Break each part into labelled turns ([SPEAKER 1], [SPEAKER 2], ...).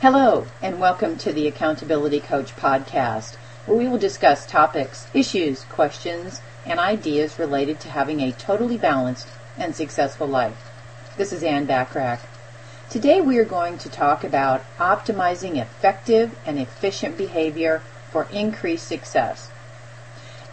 [SPEAKER 1] Hello, and welcome to the Accountability Coach podcast, where we will discuss topics, issues, questions, and ideas related to having a totally balanced and successful life. This is Ann Bachrach. Today we are going to talk about optimizing effective and efficient behavior for increased success.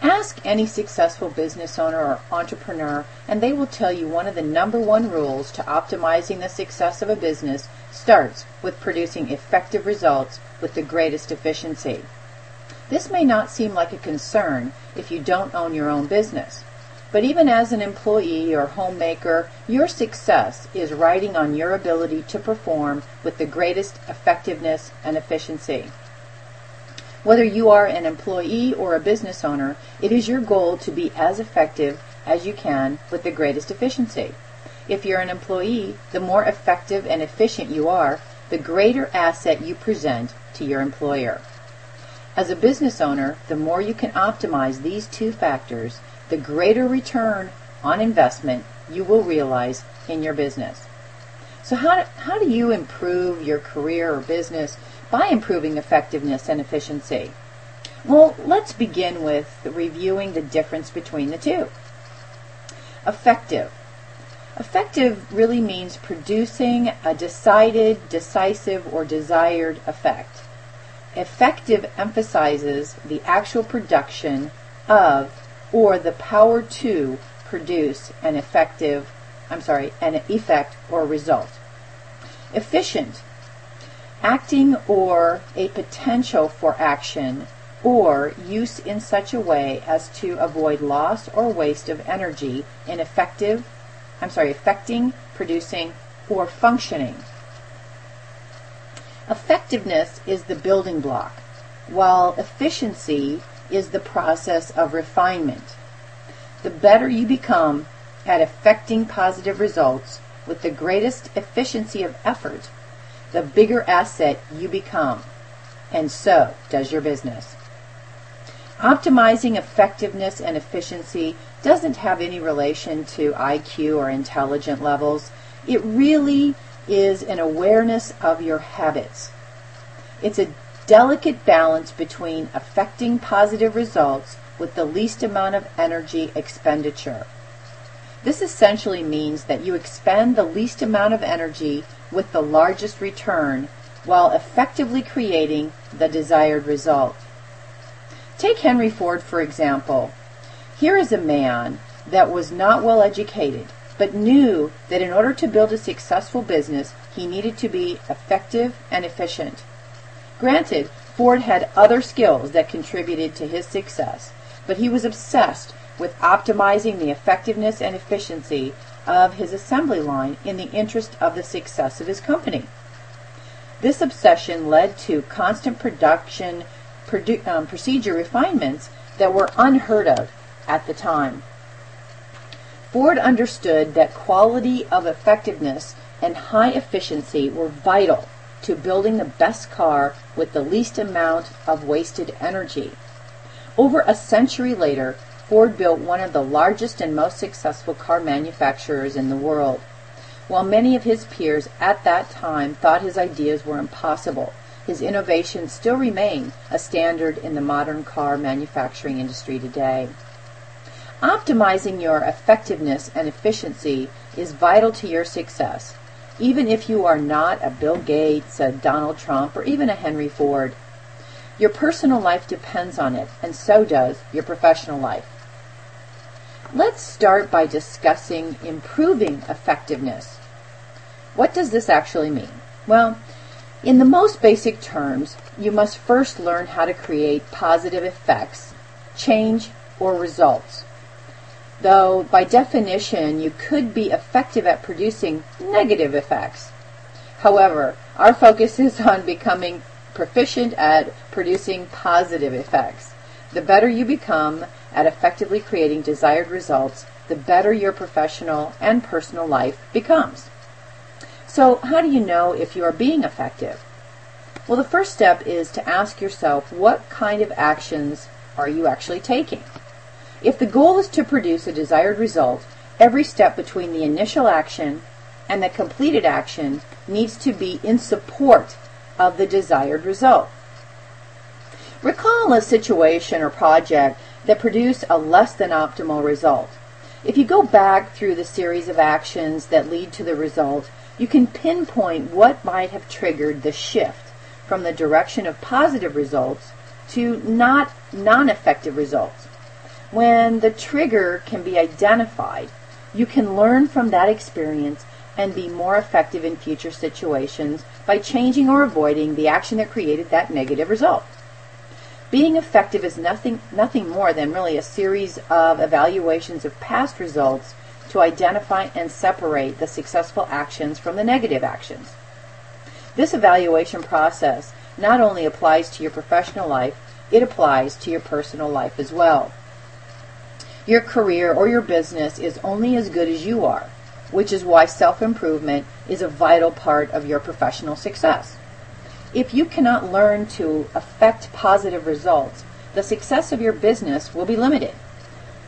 [SPEAKER 1] Ask any successful business owner or entrepreneur, and they will tell you one of the number one rules to optimizing the success of a business starts with producing effective results with the greatest efficiency. This may not seem like a concern if you don't own your own business. But even as an employee or homemaker, your success is riding on your ability to perform with the greatest effectiveness and efficiency. Whether you are an employee or a business owner, it is your goal to be as effective as you can with the greatest efficiency. If you're an employee, the more effective and efficient you are, the greater asset you present to your employer. As a business owner, the more you can optimize these two factors, the greater return on investment you will realize in your business. So how do, how do you improve your career or business by improving effectiveness and efficiency? Well, let's begin with reviewing the difference between the two. Effective. Effective really means producing a decided, decisive, or desired effect. Effective emphasizes the actual production of or the power to produce an effective, I'm sorry, an effect or result. Efficient acting or a potential for action or use in such a way as to avoid loss or waste of energy in effective, I'm sorry, affecting, producing, or functioning. Effectiveness is the building block, while efficiency is the process of refinement. The better you become at effecting positive results with the greatest efficiency of effort, the bigger asset you become, and so does your business. Optimizing effectiveness and efficiency doesn't have any relation to IQ or intelligent levels. It really is an awareness of your habits. It's a delicate balance between affecting positive results with the least amount of energy expenditure. This essentially means that you expend the least amount of energy with the largest return while effectively creating the desired result. Take Henry Ford, for example. Here is a man that was not well educated, but knew that in order to build a successful business, he needed to be effective and efficient. Granted, Ford had other skills that contributed to his success, but he was obsessed with optimizing the effectiveness and efficiency of his assembly line in the interest of the success of his company. This obsession led to constant production produ- um, procedure refinements that were unheard of at the time. Ford understood that quality of effectiveness and high efficiency were vital to building the best car with the least amount of wasted energy. Over a century later, Ford built one of the largest and most successful car manufacturers in the world. While many of his peers at that time thought his ideas were impossible, his innovations still remain a standard in the modern car manufacturing industry today. Optimizing your effectiveness and efficiency is vital to your success, even if you are not a Bill Gates, a Donald Trump, or even a Henry Ford. Your personal life depends on it, and so does your professional life. Let's start by discussing improving effectiveness. What does this actually mean? Well, in the most basic terms, you must first learn how to create positive effects, change, or results. Though, by definition, you could be effective at producing negative effects. However, our focus is on becoming proficient at producing positive effects. The better you become at effectively creating desired results, the better your professional and personal life becomes. So, how do you know if you are being effective? Well, the first step is to ask yourself what kind of actions are you actually taking? If the goal is to produce a desired result, every step between the initial action and the completed action needs to be in support of the desired result. Recall a situation or project that produced a less than optimal result. If you go back through the series of actions that lead to the result, you can pinpoint what might have triggered the shift from the direction of positive results to not non-effective results. When the trigger can be identified, you can learn from that experience and be more effective in future situations by changing or avoiding the action that created that negative result. Being effective is nothing, nothing more than really a series of evaluations of past results to identify and separate the successful actions from the negative actions. This evaluation process not only applies to your professional life, it applies to your personal life as well. Your career or your business is only as good as you are, which is why self improvement is a vital part of your professional success. If you cannot learn to affect positive results, the success of your business will be limited.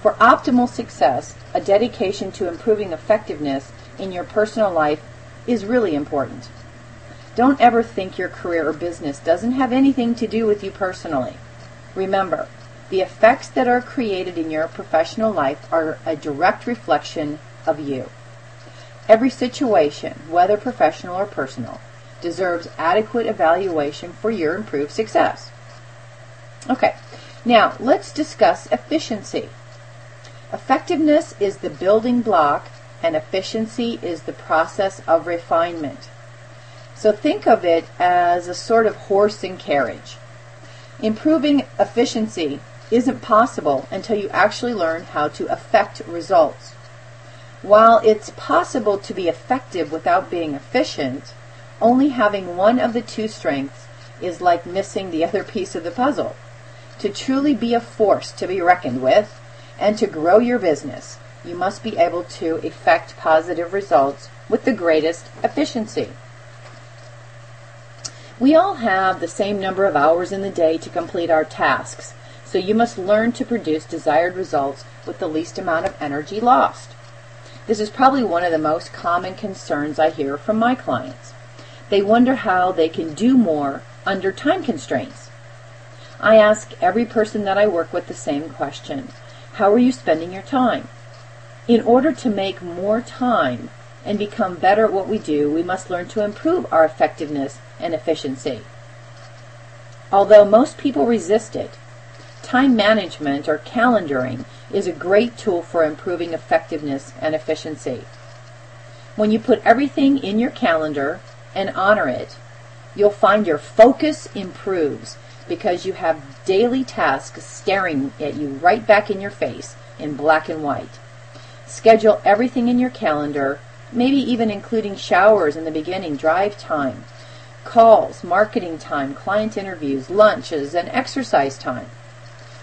[SPEAKER 1] For optimal success, a dedication to improving effectiveness in your personal life is really important. Don't ever think your career or business doesn't have anything to do with you personally. Remember, the effects that are created in your professional life are a direct reflection of you. Every situation, whether professional or personal, deserves adequate evaluation for your improved success. Okay, now let's discuss efficiency. Effectiveness is the building block and efficiency is the process of refinement. So think of it as a sort of horse and carriage. Improving efficiency isn't possible until you actually learn how to affect results. While it's possible to be effective without being efficient, only having one of the two strengths is like missing the other piece of the puzzle. To truly be a force to be reckoned with and to grow your business, you must be able to effect positive results with the greatest efficiency. We all have the same number of hours in the day to complete our tasks, so you must learn to produce desired results with the least amount of energy lost. This is probably one of the most common concerns I hear from my clients. They wonder how they can do more under time constraints. I ask every person that I work with the same question. How are you spending your time? In order to make more time and become better at what we do, we must learn to improve our effectiveness and efficiency. Although most people resist it, time management or calendaring is a great tool for improving effectiveness and efficiency. When you put everything in your calendar and honor it, you'll find your focus improves because you have daily tasks staring at you right back in your face in black and white. Schedule everything in your calendar, maybe even including showers in the beginning, drive time, calls, marketing time, client interviews, lunches, and exercise time.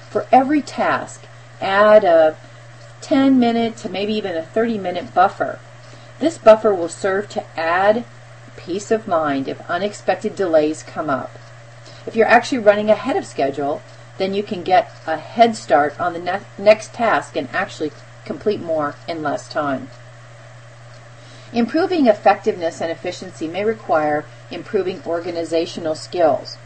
[SPEAKER 1] For every task, add a 10 minute to maybe even a 30 minute buffer. This buffer will serve to add peace of mind if unexpected delays come up. If you're actually running ahead of schedule, then you can get a head start on the ne- next task and actually complete more in less time. Improving effectiveness and efficiency may require improving organizational skills.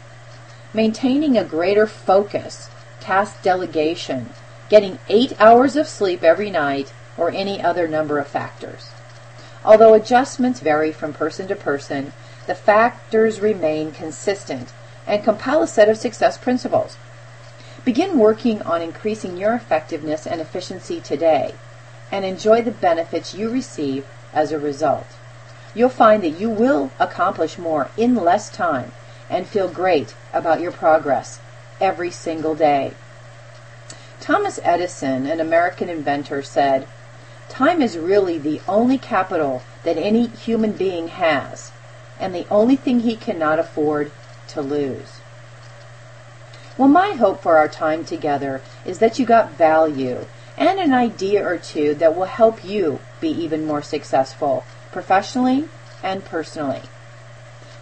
[SPEAKER 1] Maintaining a greater focus, task delegation, getting eight hours of sleep every night, or any other number of factors. Although adjustments vary from person to person, the factors remain consistent and compile a set of success principles. Begin working on increasing your effectiveness and efficiency today and enjoy the benefits you receive as a result. You'll find that you will accomplish more in less time and feel great about your progress every single day. Thomas Edison, an American inventor, said, Time is really the only capital that any human being has, and the only thing he cannot afford to lose. Well, my hope for our time together is that you got value and an idea or two that will help you be even more successful professionally and personally.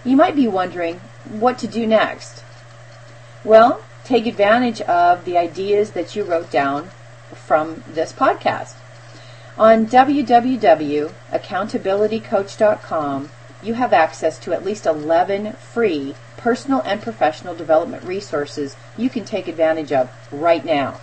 [SPEAKER 1] You might be wondering what to do next. Well, take advantage of the ideas that you wrote down from this podcast. On www.accountabilitycoach.com, you have access to at least 11 free personal and professional development resources you can take advantage of right now.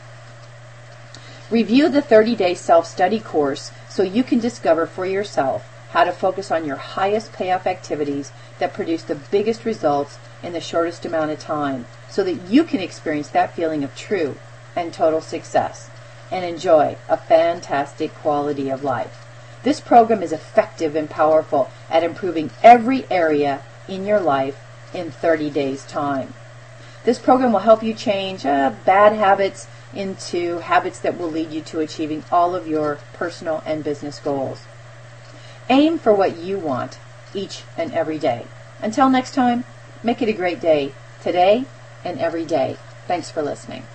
[SPEAKER 1] Review the 30 day self study course so you can discover for yourself how to focus on your highest payoff activities that produce the biggest results in the shortest amount of time so that you can experience that feeling of true and total success and enjoy a fantastic quality of life. This program is effective and powerful at improving every area in your life in 30 days' time. This program will help you change uh, bad habits into habits that will lead you to achieving all of your personal and business goals. Aim for what you want each and every day. Until next time, make it a great day today and every day. Thanks for listening.